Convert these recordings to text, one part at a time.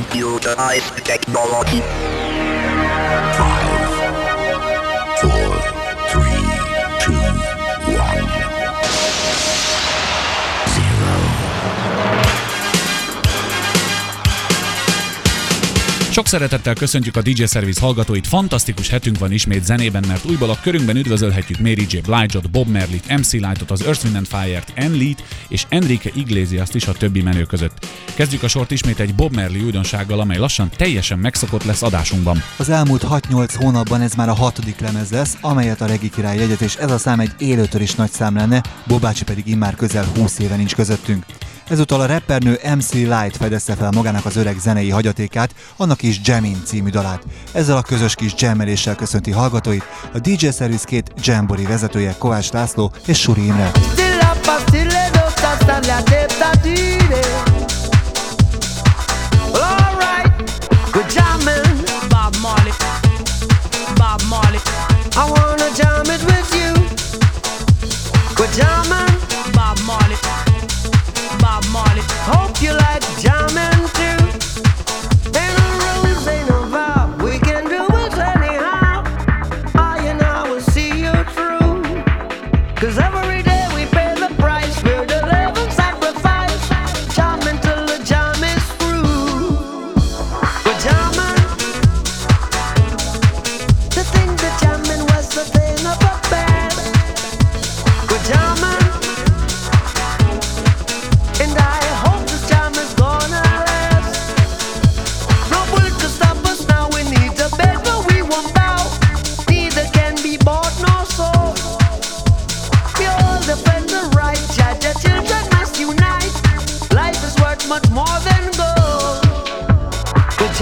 computerized technology. Sok szeretettel köszöntjük a DJ Service hallgatóit, fantasztikus hetünk van ismét zenében, mert újból a körünkben üdvözölhetjük Mary J. Blige-ot, Bob Merlit, MC Light-ot, az Earth, Wind Fire-t, Enlit és Enrique Iglesias-t is a többi menő között. Kezdjük a sort ismét egy Bob Merli újdonsággal, amely lassan teljesen megszokott lesz adásunkban. Az elmúlt 6-8 hónapban ez már a hatodik lemez lesz, amelyet a Regi Király jegyet, és ez a szám egy élőtör is nagy szám lenne, Bobácsi pedig immár közel 20 éve nincs közöttünk. Ezúttal a rappernő MC Light fedezte fel magának az öreg zenei hagyatékát, annak is Jamin című dalát. Ezzel a közös kis jammeléssel köszönti hallgatóit a DJ Service két Jambori vezetője Kovács László és Suri Imre. I wanna you like jamming Much more than gold. We're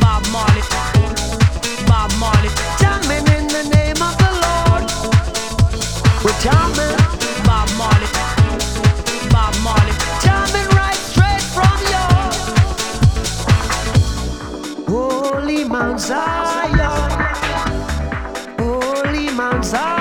Bob Marley. Bob Marley, in the name of the Lord. We're Bob Marley. Bob Marley, right straight from your holy Zion, holy Mount Zion,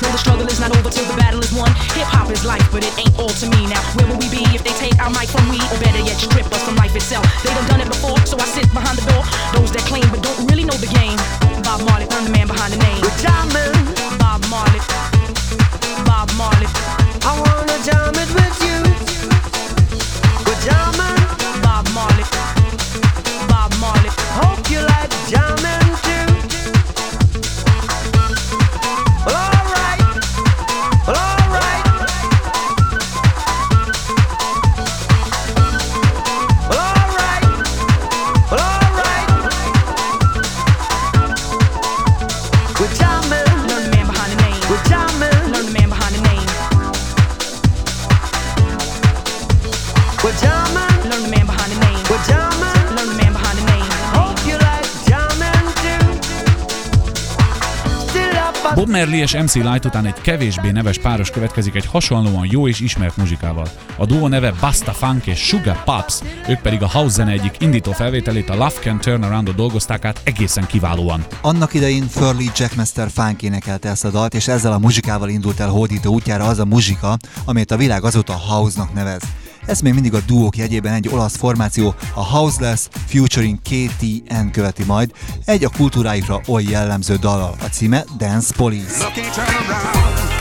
daughters and sons. Know the struggle is not over till the battle is won. Hip hop is life, but it ain't all to me now. Where will we be if they take our mic from we, or better yet, strip us from life itself? They done done it before, so I sit behind the door. Those that claim but don't really know the game. Bob Marley, I'm the man behind the name. Jamming. Bob Marley, Merli és MC Light után egy kevésbé neves páros következik egy hasonlóan jó és ismert muzsikával. A duo neve Basta Funk és Sugar Pops, ők pedig a house zene egyik indító felvételét a Love Can Turn Around-ot dolgozták át egészen kiválóan. Annak idején Furley Jackmaster Funk énekelte ezt a dalt, és ezzel a muzsikával indult el hódító útjára az a muzsika, amit a világ azóta House-nak nevez. Ez még mindig a duók jegyében egy olasz formáció, a Houseless featuring KTN követi majd, egy a kultúráikra oly jellemző dallal. A címe Dance Police. Looking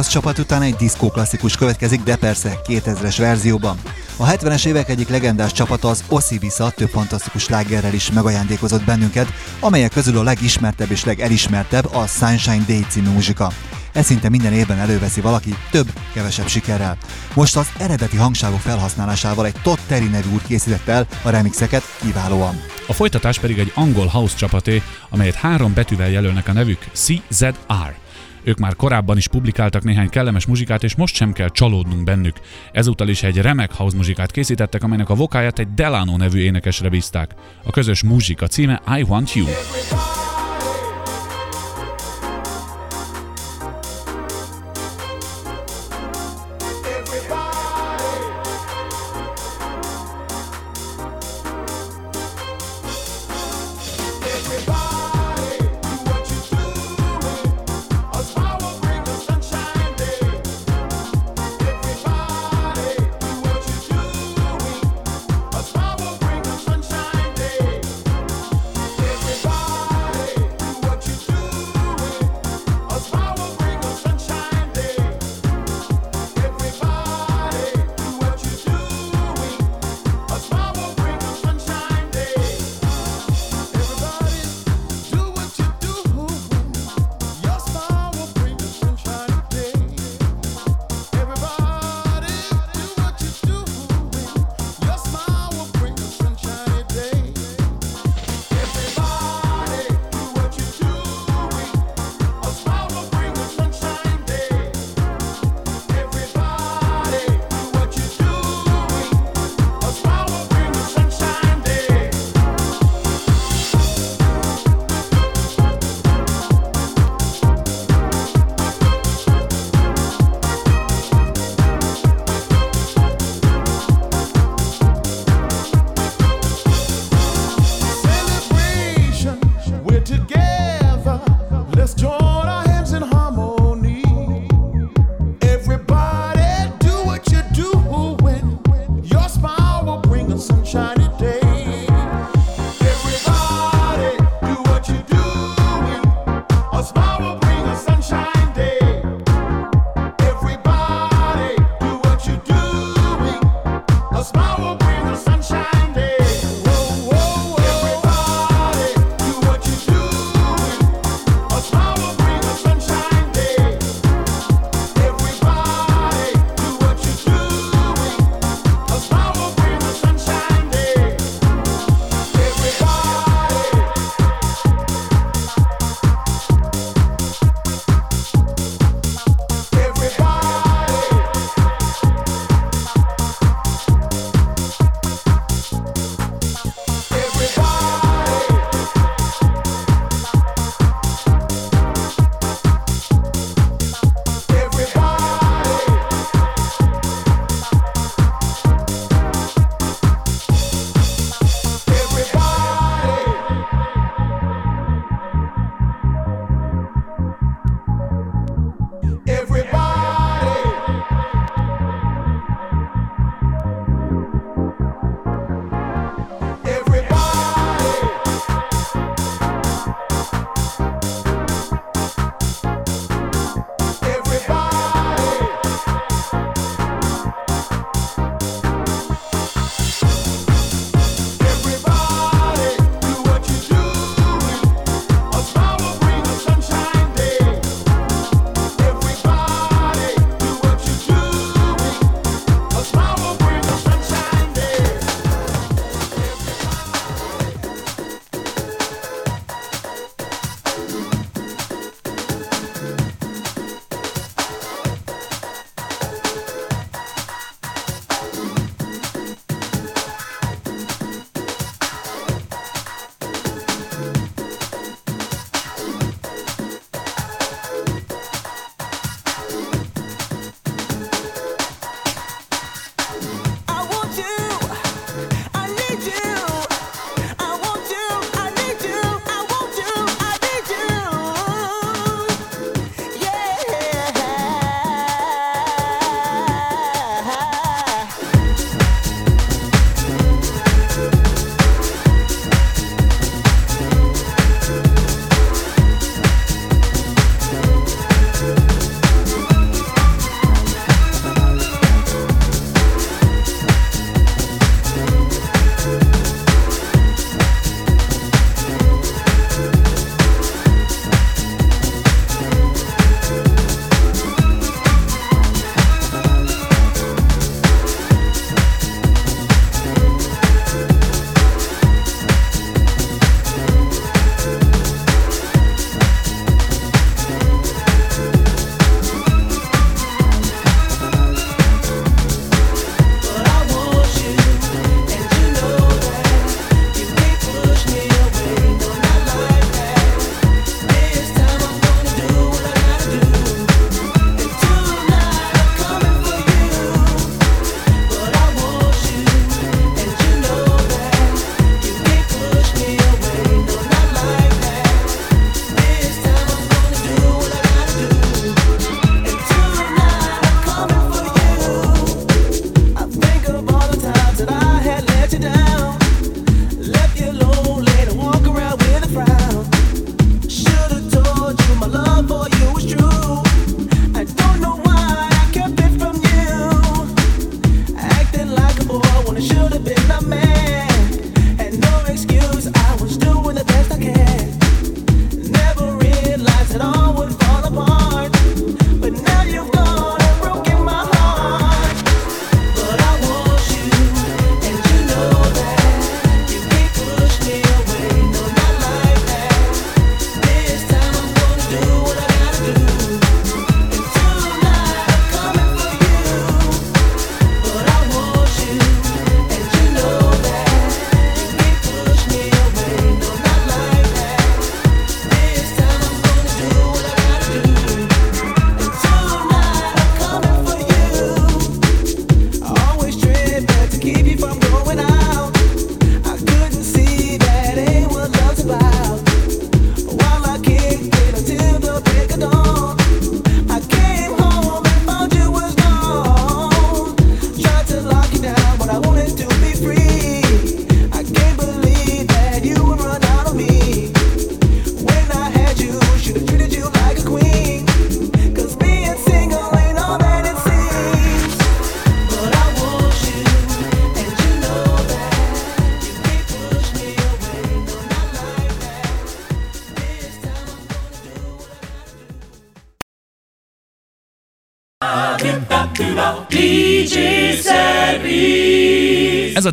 olasz csapat után egy diszkó klasszikus következik, de persze 2000-es verzióban. A 70-es évek egyik legendás csapata az Osibisa több fantasztikus lágerrel is megajándékozott bennünket, amelyek közül a legismertebb és legelismertebb a Sunshine Day című muzsika. Ez szinte minden évben előveszi valaki több-kevesebb sikerrel. Most az eredeti hangsávok felhasználásával egy Todd Terry nevű úr készített el a remixeket kiválóan. A folytatás pedig egy angol house csapaté, amelyet három betűvel jelölnek a nevük CZR. Ők már korábban is publikáltak néhány kellemes muzsikát, és most sem kell csalódnunk bennük. Ezúttal is egy remek house muzsikát készítettek, amelynek a vokáját egy Delano nevű énekesre bízták. A közös muzsika címe I Want You. Ez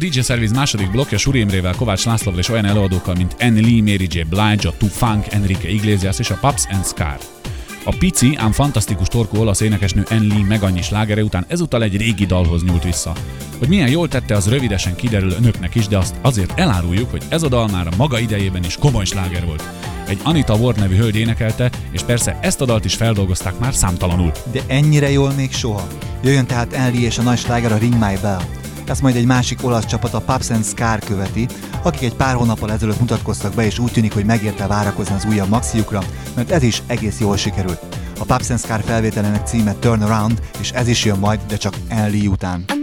DJ Service második blokkja Suri Imrével, Kovács Lászlóval és olyan előadókkal, mint Anne Lee, Mary J. Blige, a Two Funk, Enrique Iglesias és a Pups and Scar. A pici, ám fantasztikus torkú olasz énekesnő Anne Lee meg annyi slágere után ezúttal egy régi dalhoz nyúlt vissza. Hogy milyen jól tette, az rövidesen kiderül önöknek is, de azt azért eláruljuk, hogy ez a dal már a maga idejében is komoly sláger volt. Egy Anita Ward nevű hölgy énekelte, és persze ezt a dalt is feldolgozták már számtalanul. De ennyire jól még soha. Jöjjön tehát Enli és a nagy sláger a Ring My Bell. Ezt majd egy másik olasz csapat, a Pups and Scar követi, akik egy pár hónappal ezelőtt mutatkoztak be, és úgy tűnik, hogy megérte várakozni az újabb maxiukra, mert ez is egész jól sikerült. A Pups and Scar felvételének címe Turn Around, és ez is jön majd, de csak Enli után.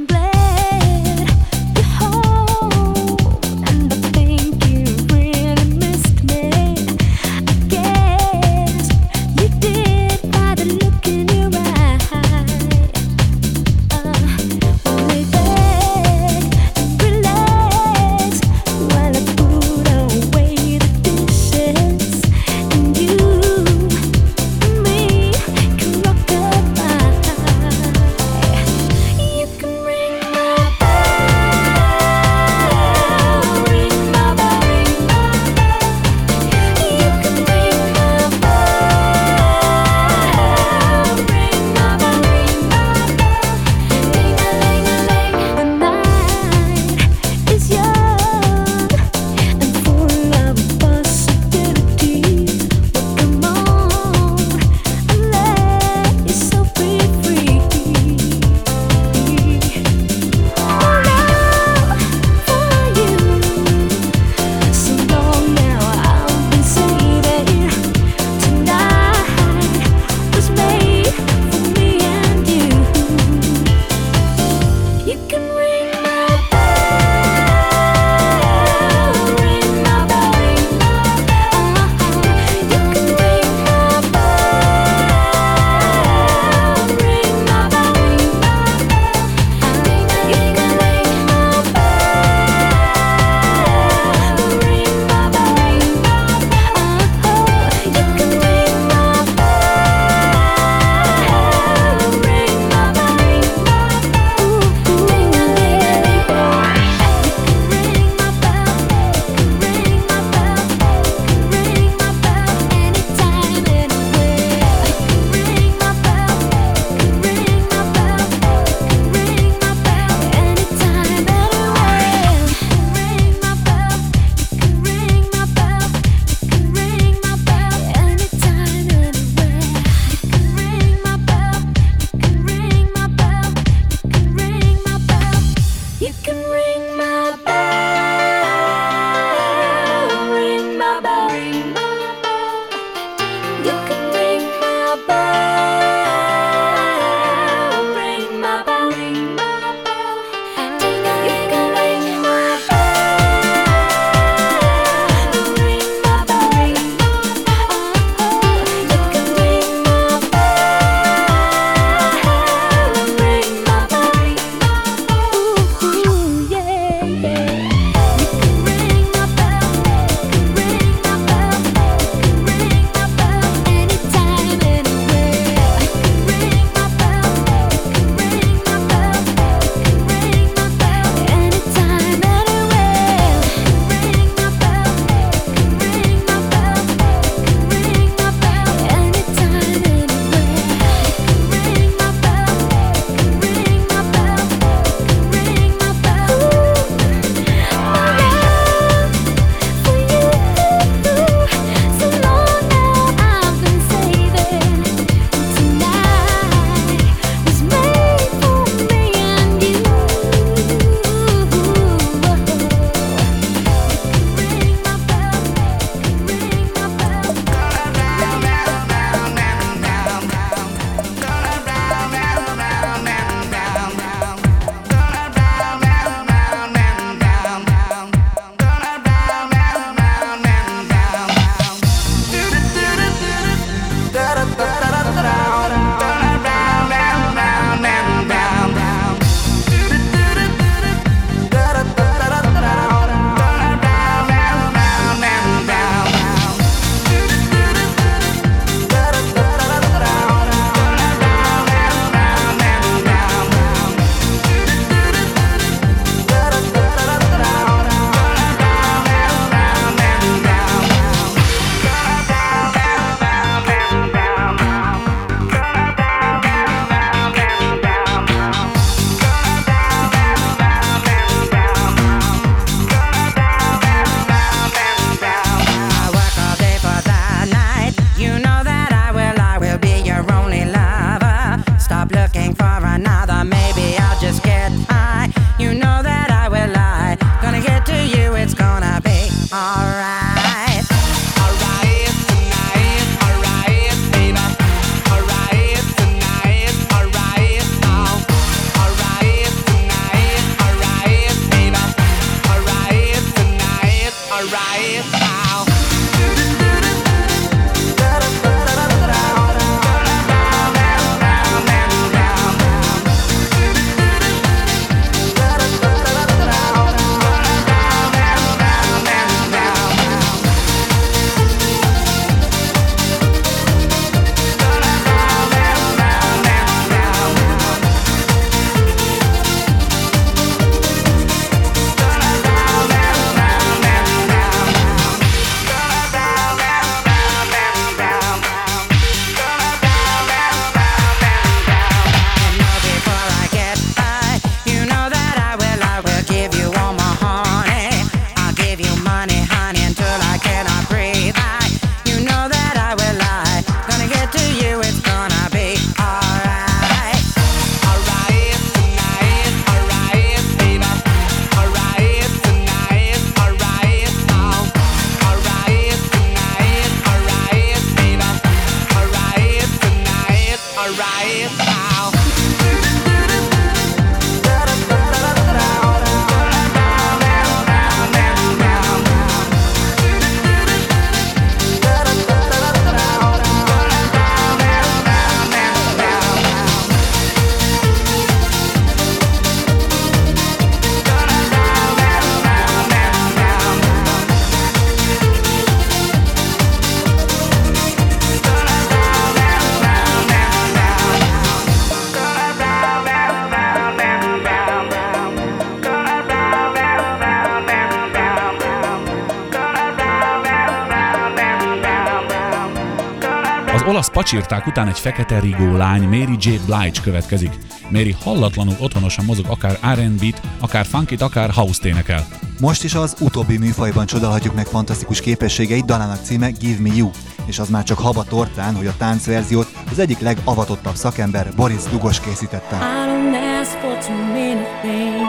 Pacsirták után egy fekete rigó lány, Mary J. Blige következik. Mary hallatlanul otthonosan mozog akár R&B-t, akár funkit, akár house énekel. Most is az utóbbi műfajban csodálhatjuk meg fantasztikus képességeit, dalának címe Give Me You, és az már csak haba tortán, hogy a táncverziót az egyik legavatottabb szakember Boris Dugos készítette. I don't ask for too many things.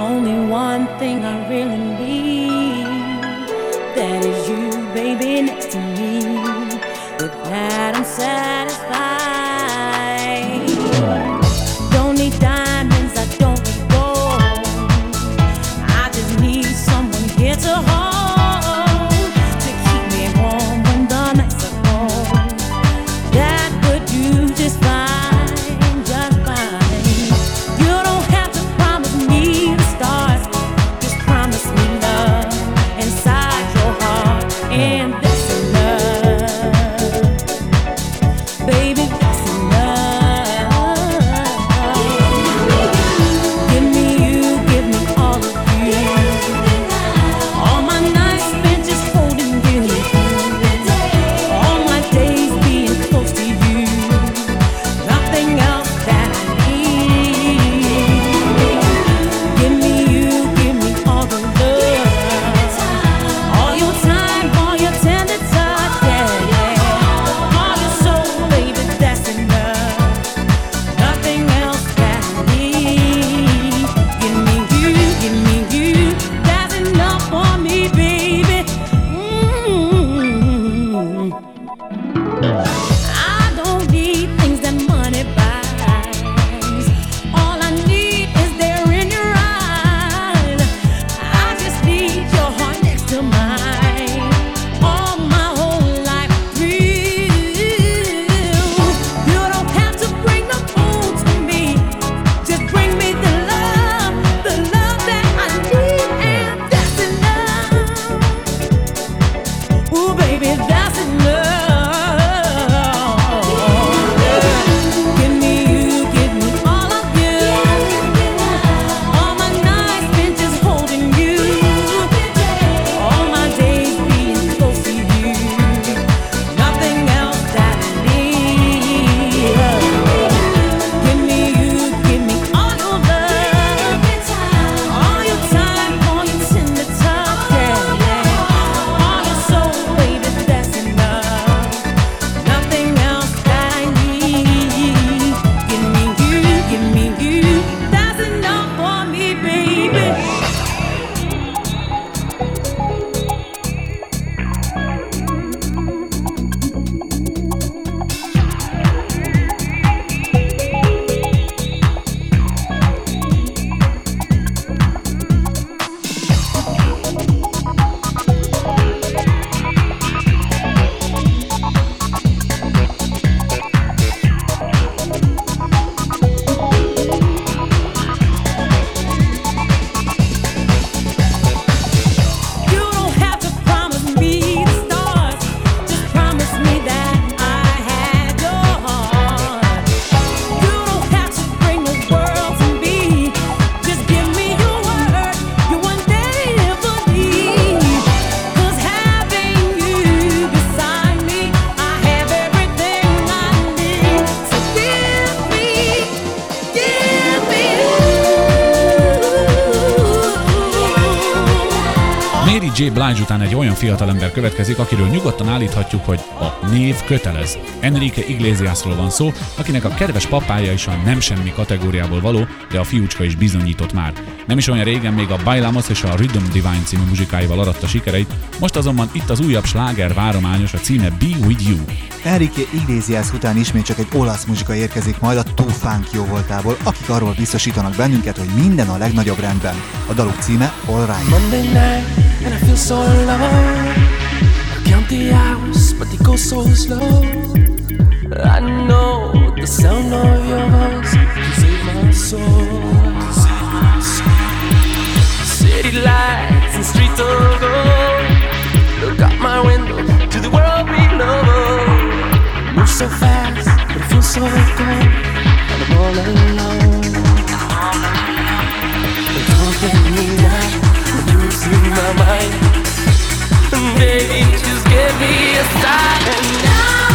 Only one thing I really need. That is you, baby, Blige után egy olyan fiatalember következik, akiről nyugodtan állíthatjuk, hogy a név kötelez. Enrique Iglesiasról van szó, akinek a kedves papája is a nem semmi kategóriából való, de a fiúcska is bizonyított már. Nem is olyan régen még a Bailamos és a Rhythm Divine című muzsikáival aratta sikereit, most azonban itt az újabb sláger várományos, a címe Be With You. Enrique Iglesias után ismét csak egy olasz muzsika érkezik majd a Too Funk jó voltából, akik arról biztosítanak bennünket, hogy minden a legnagyobb rendben. A daluk címe All Right. Monday night feel so. I count the hours, but they go so slow. I know the sound of your voice can save my soul. City lights and streets of gold. Look out my window to the world below. Move so fast, but it feels so cold. And I'm all alone. Don't get me I'm losing my mind. Baby, just give me a sign.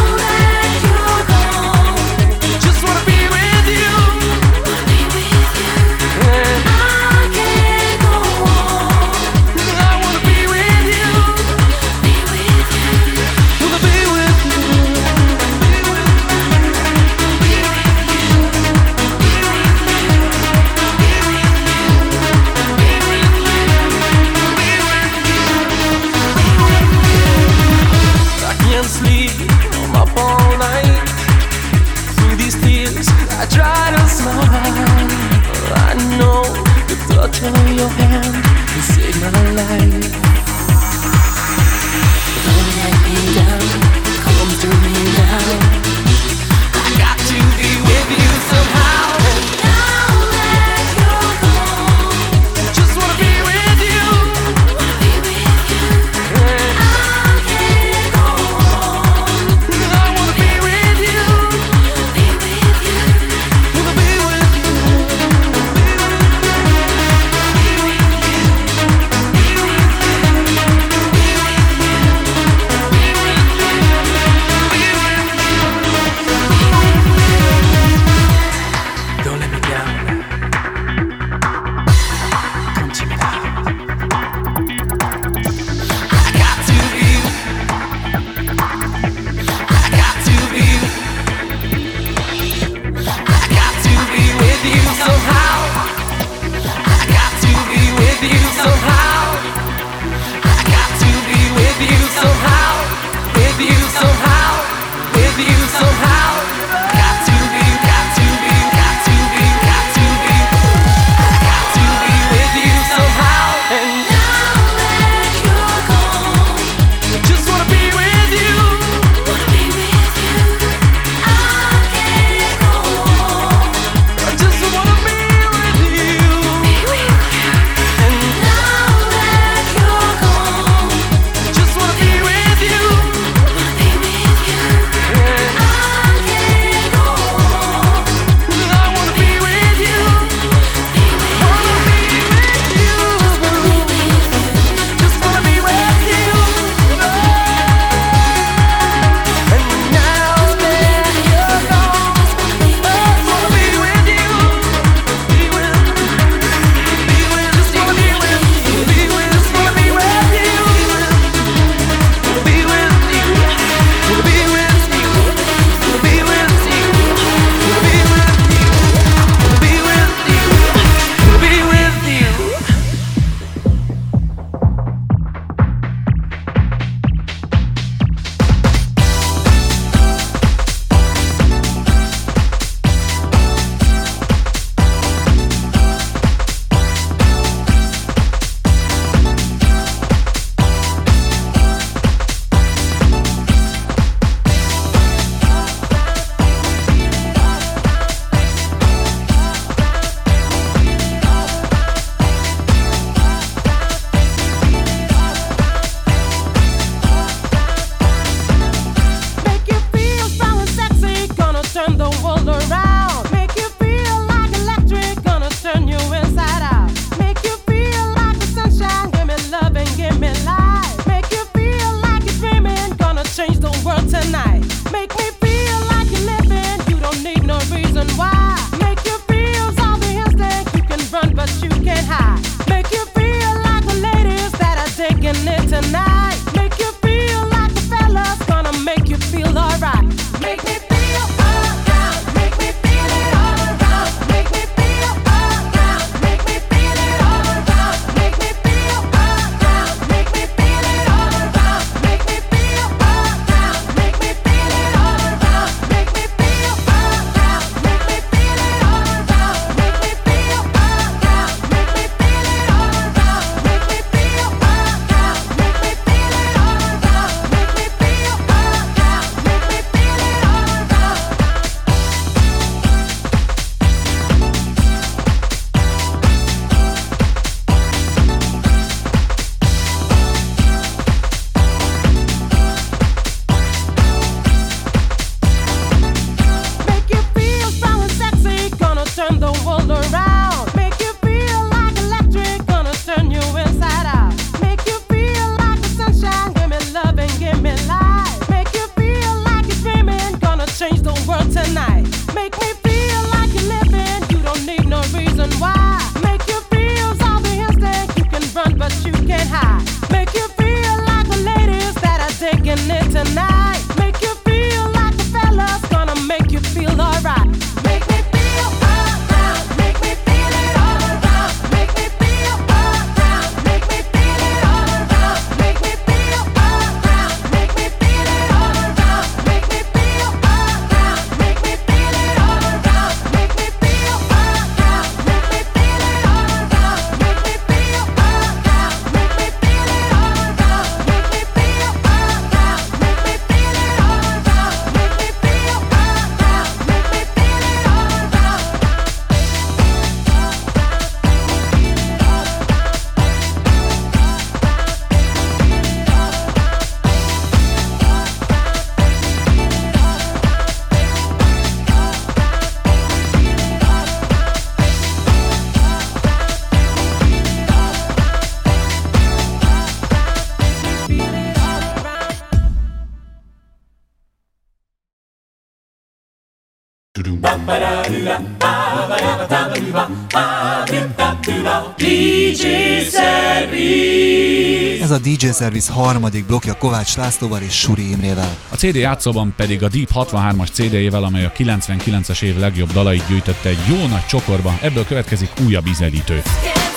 a DJ Service harmadik blokja Kovács Lászlóval és Suri Imrével. A CD játszóban pedig a Deep 63-as CD-jével, amely a 99-es év legjobb dalait gyűjtötte egy jó nagy csokorba, ebből következik újabb ízelítő. Yeah.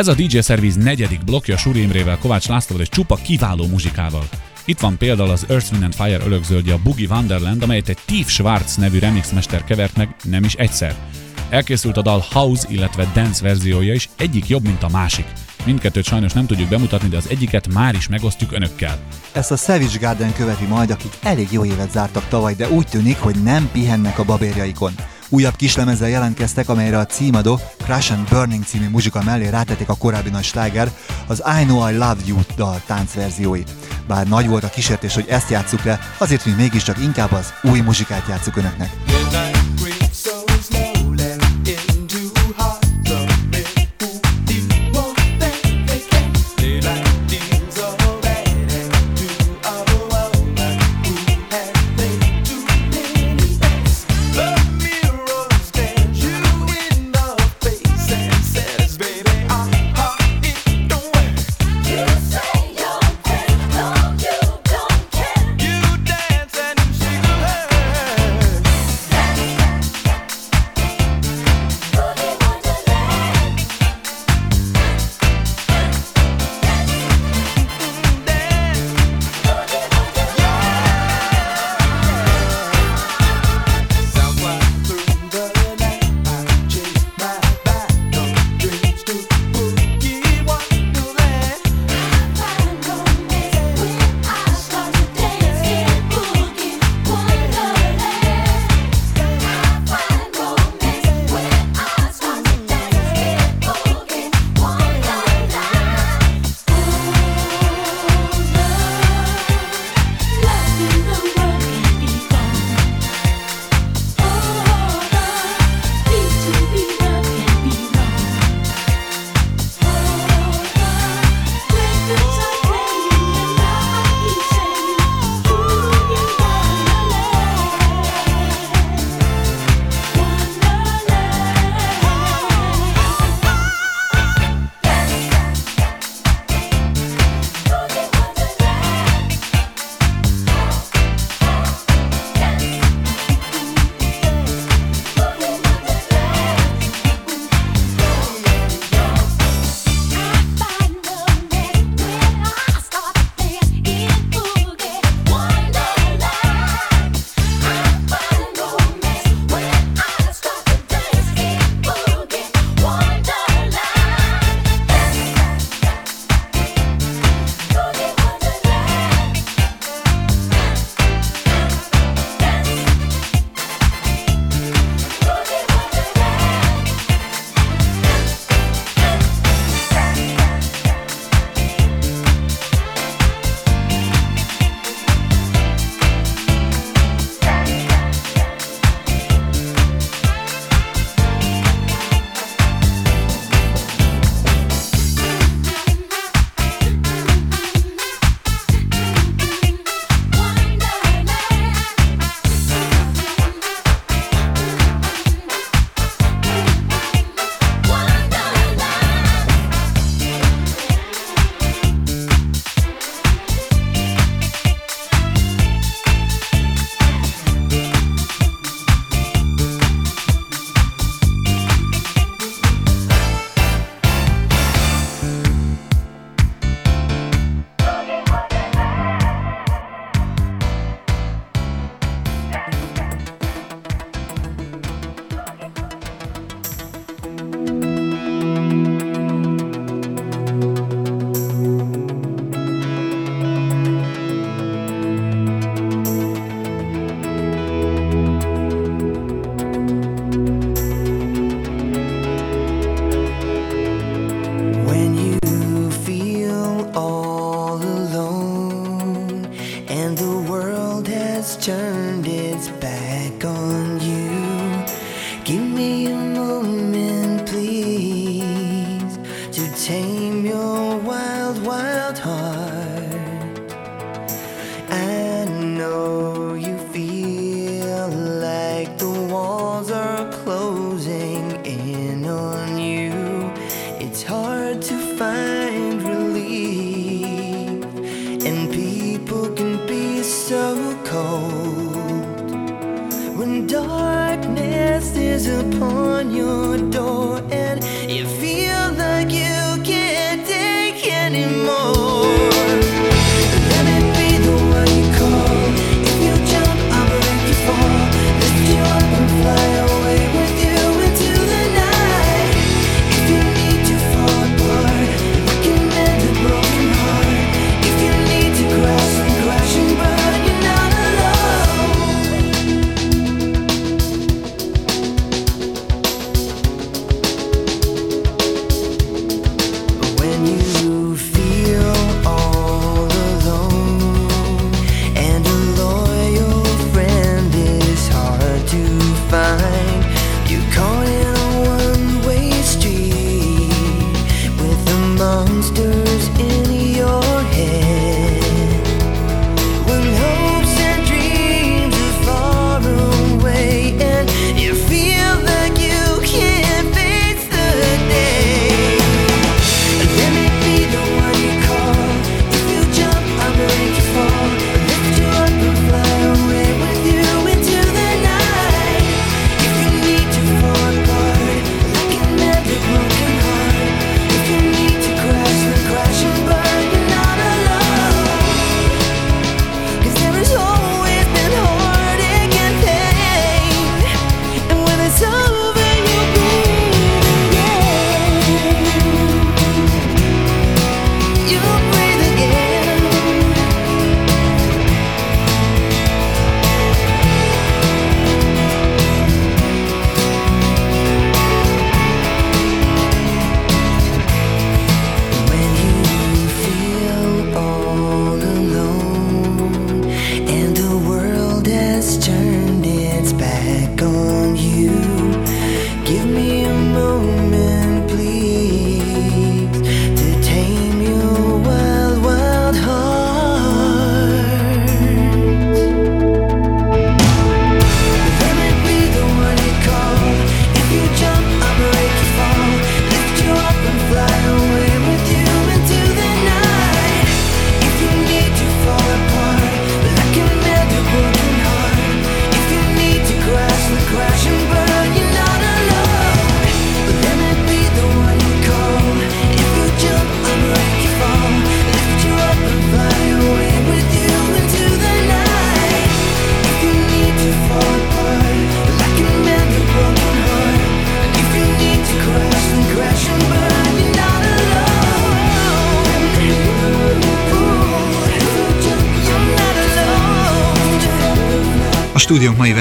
Ez a DJ Service negyedik blokja Suri Imrével, Kovács Lászlóval és csupa kiváló muzsikával. Itt van például az Earth, Wind and Fire örökzöldje a Boogie Wonderland, amelyet egy Steve Schwartz nevű remixmester kevert meg nem is egyszer. Elkészült a dal House, illetve Dance verziója is, egyik jobb, mint a másik. Mindkettőt sajnos nem tudjuk bemutatni, de az egyiket már is megosztjuk önökkel. Ezt a Savage Garden követi majd, akik elég jó évet zártak tavaly, de úgy tűnik, hogy nem pihennek a babérjaikon. Újabb kislemezzel jelentkeztek, amelyre a címadó Crash and Burning című muzsika mellé rátették a korábbi nagy sláger, az I Know I Love You dal táncverzióit. Bár nagy volt a kísértés, hogy ezt játsszuk le, azért mi mégiscsak inkább az új muzsikát játsszuk önöknek. Daylight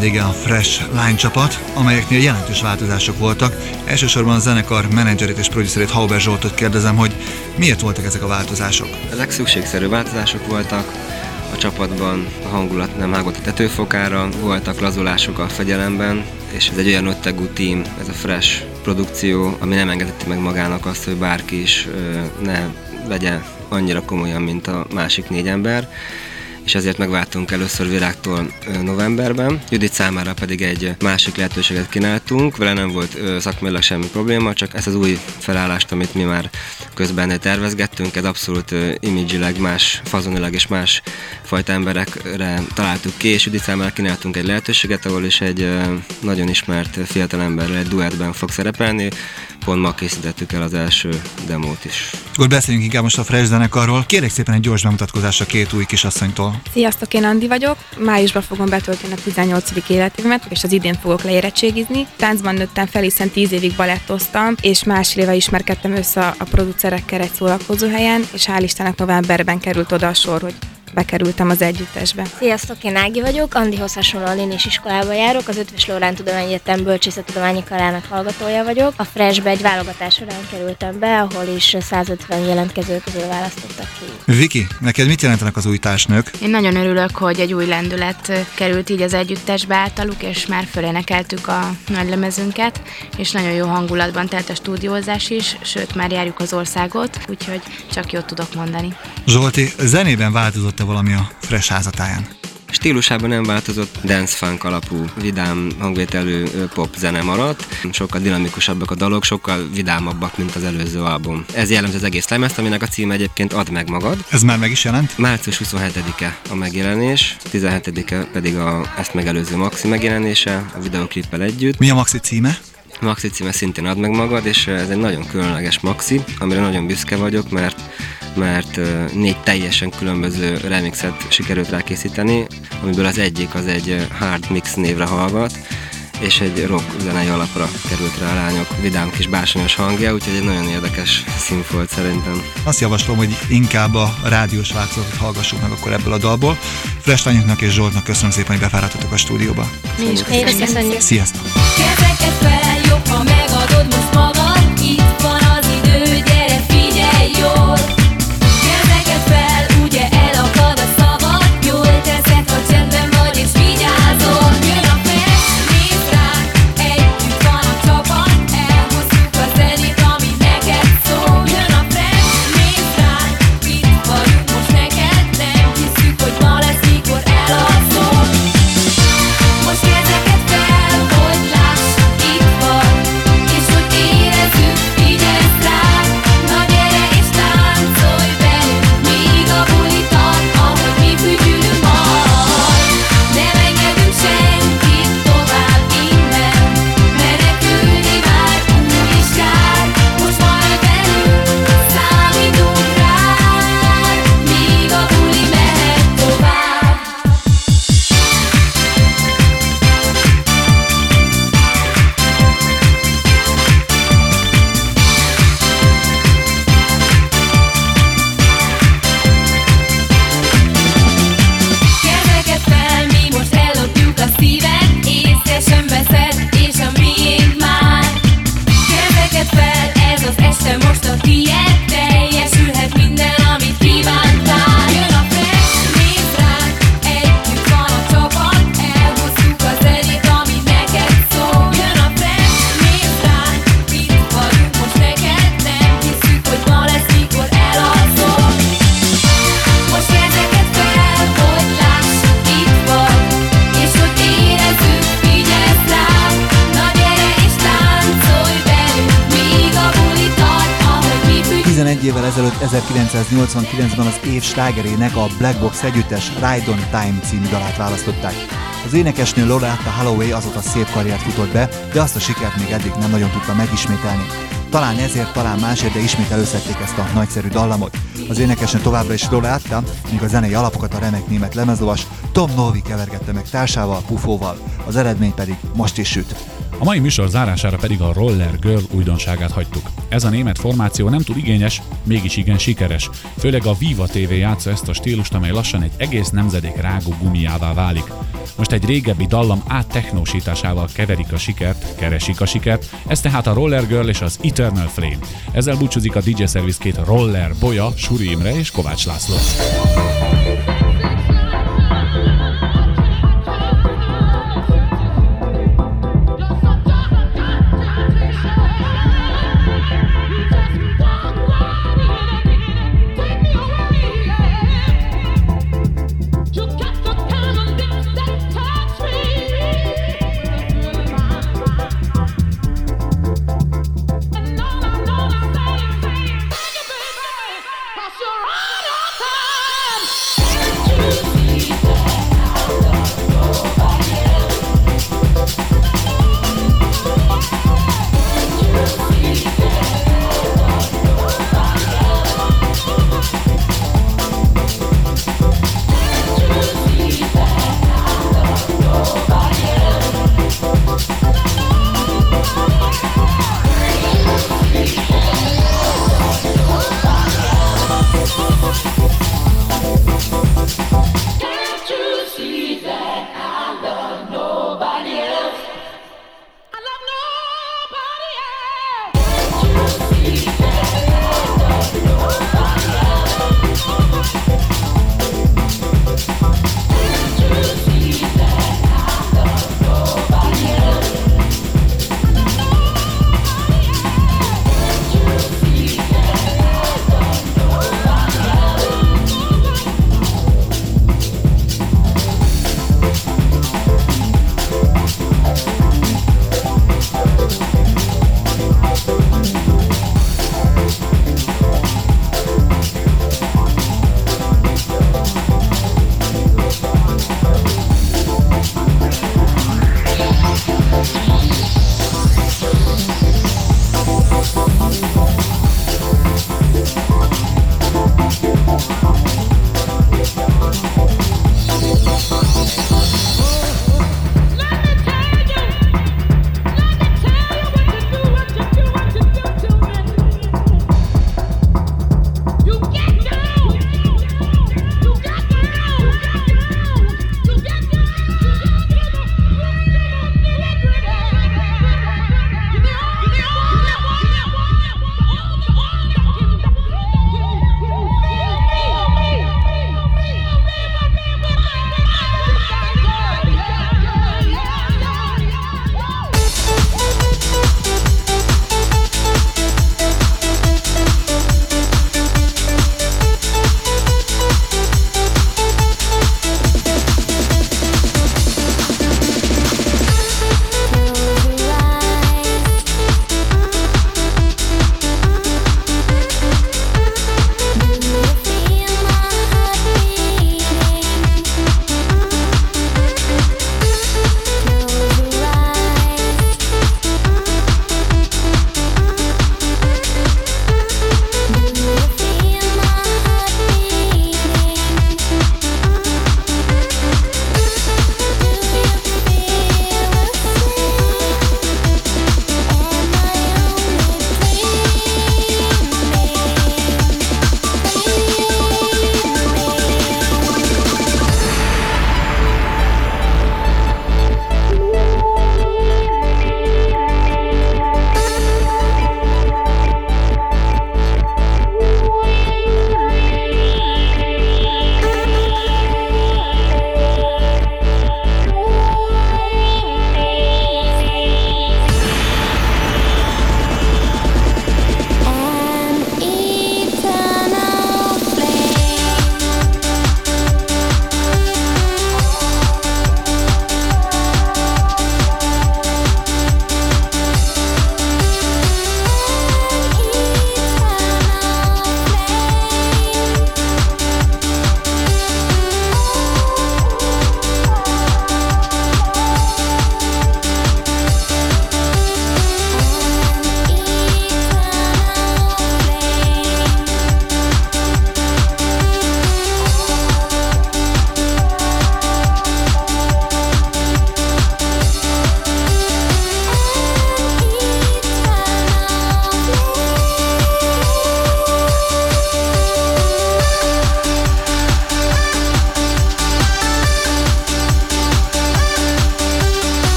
vendége a Fresh Line csapat, amelyeknél jelentős változások voltak. Elsősorban a zenekar menedzserét és producerét Hauber Zsoltot kérdezem, hogy miért voltak ezek a változások? Ezek szükségszerű változások voltak, a csapatban a hangulat nem hágott a tetőfokára, voltak lazulások a fegyelemben, és ez egy olyan öttegú tím, ez a fresh produkció, ami nem engedheti meg magának azt, hogy bárki is ne vegye annyira komolyan, mint a másik négy ember és ezért megváltunk először Virágtól novemberben. Judit számára pedig egy másik lehetőséget kínáltunk, vele nem volt szakmailag semmi probléma, csak ezt az új felállást, amit mi már közben tervezgettünk, ez abszolút imidzsileg más, fazonilag és más fajta emberekre találtuk ki, és Judit számára kínáltunk egy lehetőséget, ahol is egy nagyon ismert fiatal emberrel egy duettben fog szerepelni, pont ma készítettük el az első demót is. Akkor beszéljünk inkább most a Fresh zenekarról. Kérek szépen egy gyors bemutatkozásra két új kisasszonytól. Sziasztok, én Andi vagyok. Májusban fogom betölteni a 18. életévemet, és az idén fogok leérettségizni. Táncban nőttem fel, hiszen 10 évig balettoztam, és másfél éve ismerkedtem össze a producerekkel egy szórakozóhelyen, és hál' Istennek novemberben került oda a sor, hogy bekerültem az együttesbe. Sziasztok, én Ági vagyok, Andihoz hasonlóan én is iskolába járok, az Ötvös Lórán Tudományi Egyetem Bölcsészettudományi Karának hallgatója vagyok. A Freshbe egy válogatás során kerültem be, ahol is 150 jelentkező közül választottak ki. Viki, neked mit jelentenek az új társnők? Én nagyon örülök, hogy egy új lendület került így az együttesbe általuk, és már fölénekeltük a nagy lemezünket, és nagyon jó hangulatban telt a stúdiózás is, sőt már járjuk az országot, úgyhogy csak jót tudok mondani. Zsolti, zenében változott-e valami a Fresh házatáján? Stílusában nem változott, dance funk alapú, vidám hangvételű pop zene maradt. Sokkal dinamikusabbak a dalok, sokkal vidámabbak, mint az előző album. Ez jellemző az egész lemezt, aminek a címe egyébként Add meg magad. Ez már meg is jelent? Március 27-e a megjelenés, 17-e pedig a ezt megelőző maxi megjelenése, a videoklippel együtt. Mi a maxi címe? Maxi címe szintén Add meg magad, és ez egy nagyon különleges maxi, amire nagyon büszke vagyok, mert mert ö, négy teljesen különböző remixet sikerült rákészíteni, amiből az egyik az egy ö, hard mix névre hallgat, és egy rock zenei alapra került rá a lányok vidám kis bársonyos hangja, úgyhogy egy nagyon érdekes színfolt szerintem. Azt javaslom, hogy inkább a rádiós változatot hallgassuk meg akkor ebből a dalból. Fresh lányoknak és Zsoltnak köszönöm szépen, hogy befáradtatok a stúdióba. Mi is köszönjük. Sziasztok! Fel, jobb, ha megadod most magad. Itt van az idő, gyere figyelj jól 1989-ben az év slágerének a Black Box együttes Ride on Time című dalát választották. Az énekesnő Loretta Holloway azóta szép karriert futott be, de azt a sikert még eddig nem nagyon tudta megismételni. Talán ezért, talán másért, de ismét előszedték ezt a nagyszerű dallamot. Az énekesnő továbbra is Loretta, míg a zenei alapokat a remek német lemezlovas Tom Novi kevergette meg társával, Pufóval. Az eredmény pedig most is süt. A mai műsor zárására pedig a Roller Girl újdonságát hagytuk. Ez a német formáció nem túl igényes, mégis igen sikeres. Főleg a Viva TV játsza ezt a stílust, amely lassan egy egész nemzedék rágó gumiává válik. Most egy régebbi dallam áttechnósításával keverik a sikert, keresik a sikert, ez tehát a Roller Girl és az Eternal Flame. Ezzel búcsúzik a DJ Service két roller bolya, Suri Imre és Kovács László.